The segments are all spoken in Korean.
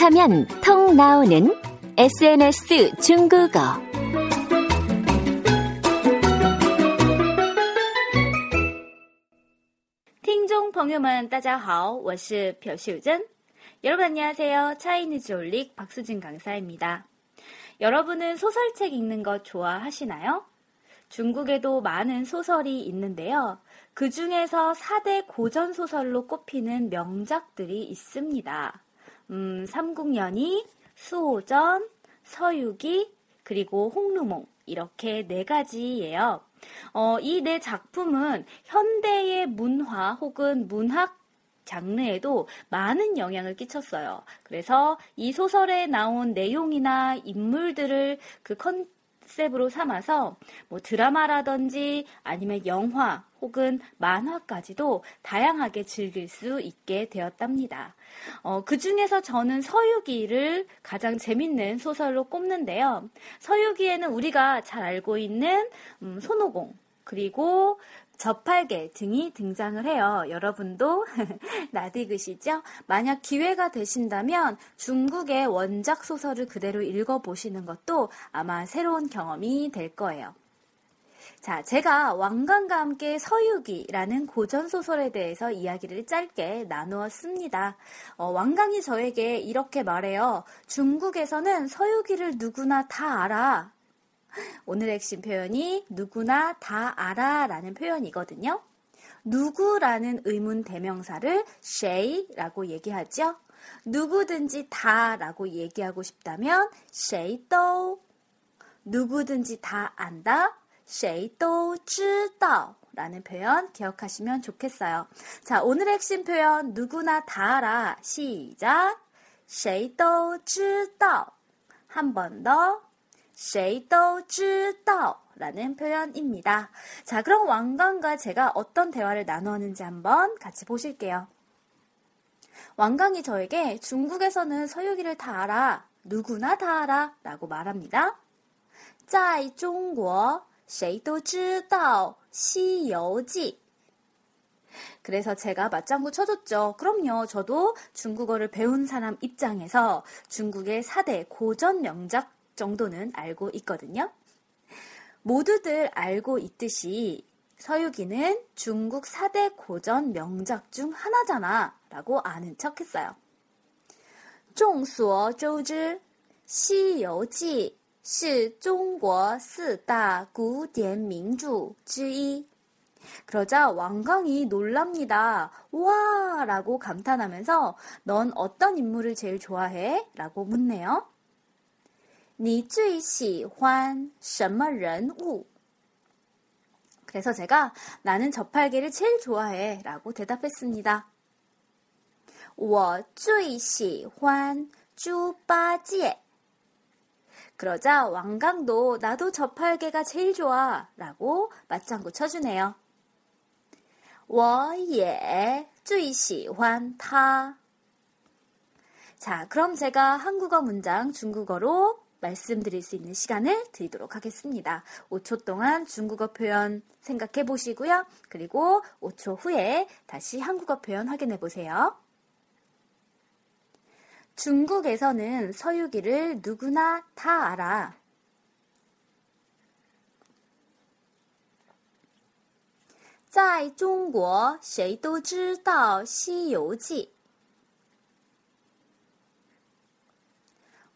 하면 통 나오는 SNS 중국어. 听众朋友们，大家好，我是朴秀珍。 여러분 안녕하세요. 차이니즈 올릭 박수진 강사입니다. 여러분은 소설책 읽는 거 좋아하시나요? 중국에도 많은 소설이 있는데요. 그 중에서 4대 고전 소설로 꼽히는 명작들이 있습니다. 음, 삼국연의, 수호전, 서유기, 그리고 홍루몽 이렇게 네 가지예요. 어, 이 네 작품은 현대의 문화 혹은 문학 장르에도 많은 영향을 끼쳤어요. 그래서 이 소설에 나온 내용이나 인물들을 그 컨 셉으로 삼아서 뭐 드라마라든지 아니면 영화 혹은 만화까지도 다양하게 즐길 수 있게 되었답니다. 어, 그 중에서 저는 서유기를 가장 재밌는 소설로 꼽는데요. 서유기에는 우리가 잘 알고 있는 음, 손오공 그리고 저팔계 등이 등장을 해요. 여러분도 나디그시죠? 만약 기회가 되신다면 중국의 원작 소설을 그대로 읽어보시는 것도 아마 새로운 경험이 될 거예요. 자, 제가 왕관과 함께 서유기라는 고전 소설에 대해서 이야기를 짧게 나누었습니다. 어, 왕강이 저에게 이렇게 말해요. 중국에서는 서유기를 누구나 다 알아. 오늘의 핵심 표현이 누구나 다 알아 라는 표현이거든요. 누구라는 의문 대명사를 쉐이라고 얘기하죠. 누구든지 다라고 얘기하고 싶다면 쉐이도 누구든지 다 안다 谁都知道 라는 표현 기억하시면 좋겠어요. 자, 오늘의 핵심 표현 누구나 다 알아. 시작. 谁都知道한 번 더. 谁都知道 라는 표현입니다. 자, 그럼 왕강과 제가 어떤 대화를 나누었는지 한번 같이 보실게요. 왕강이 저에게 중국에서는 서유기를 다 알아. 누구나 다 알아. 라고 말합니다. 在中国谁都知道《西游记》 그래서 제가 맞장구 쳐줬죠. 그럼요. 저도 중국어를 배운 사람 입장에서 중국의 4대 고전 명작 정도는 알고 있거든요. 모두들 알고 있듯이 서유기는 중국 4대 고전 명작 중 하나잖아 라고 아는 척 했어요. 众所周知，《西游记》是中国四大古典名著之一。 그러자 왕강이 놀랍니다. 와! 라고 감탄하면서 넌 어떤 인물을 제일 좋아해? 라고 묻네요. 你最喜欢什么人物? 그래서 제가 나는 저팔계를 제일 좋아해 라고 대답했습니다. 我最喜欢猪八戒. 그러자 왕강도 나도 저팔계가 제일 좋아 라고 맞장구 쳐주네요. 我也最喜欢他. 자, 그럼 제가 한국어 문장 중국어로 말씀드릴 수 있는 시간을 드리도록 하겠습니다. 5초 동안 중국어 표현 생각해 보시고요. 그리고 5초 후에 다시 한국어 표현 확인해 보세요. 중국에서는 서유기를 누구나 다 알아. 在中国谁都知道《西游记》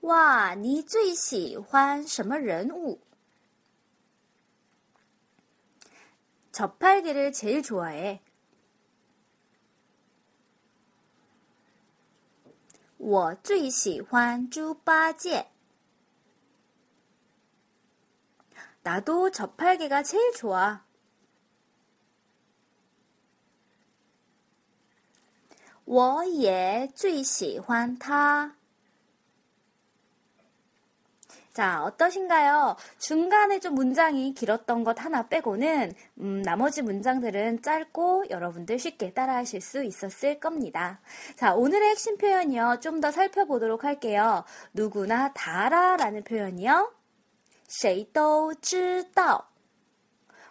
哇，你最喜欢什么人物？ 저팔계를 제일 좋아해. 我最喜欢猪八戒. 나도 저팔계가 제일 좋아. 我也最喜欢他. 자, 어떠신가요? 중간에 좀 문장이 길었던 것 하나 빼고는, 음, 나머지 문장들은 짧고 여러분들 쉽게 따라 하실 수 있었을 겁니다. 자, 오늘의 핵심 표현이요. 좀 더 살펴보도록 할게요. 누구나 다라 라는 표현이요. 谁都知道.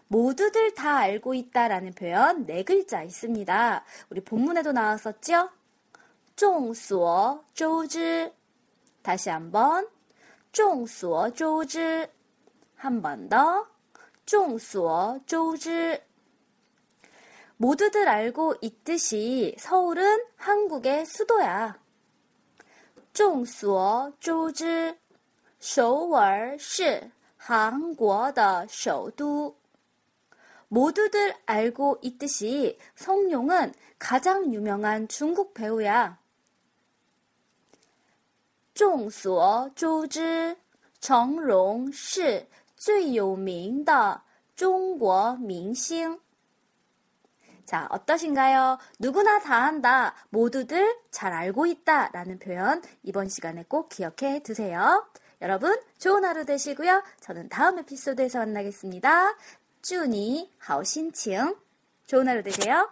모두들 다 알고 있다라는 표현 네 글자 있습니다. 우리 본문에도 나왔었죠? 众所周知. 다시 한번 众所周知. 한 번 더. 众所周知. 모두들 알고 있듯이 서울은 한국의 수도야. 众所周知,首尔是韩国的首都. 모두들 알고 있듯이 성룡은 가장 유명한 중국 배우야. 众所周知，成龙是最有名的中国明星. 자, 어떠신가요? 누구나 다 한다. 모두들 잘 알고 있다. 라는 표현 이번 시간에 꼭 기억해 두세요. 여러분, 좋은 하루 되시고요. 저는 다음 에피소드에서 만나겠습니다. 祝你好心情. 좋은 하루 되세요.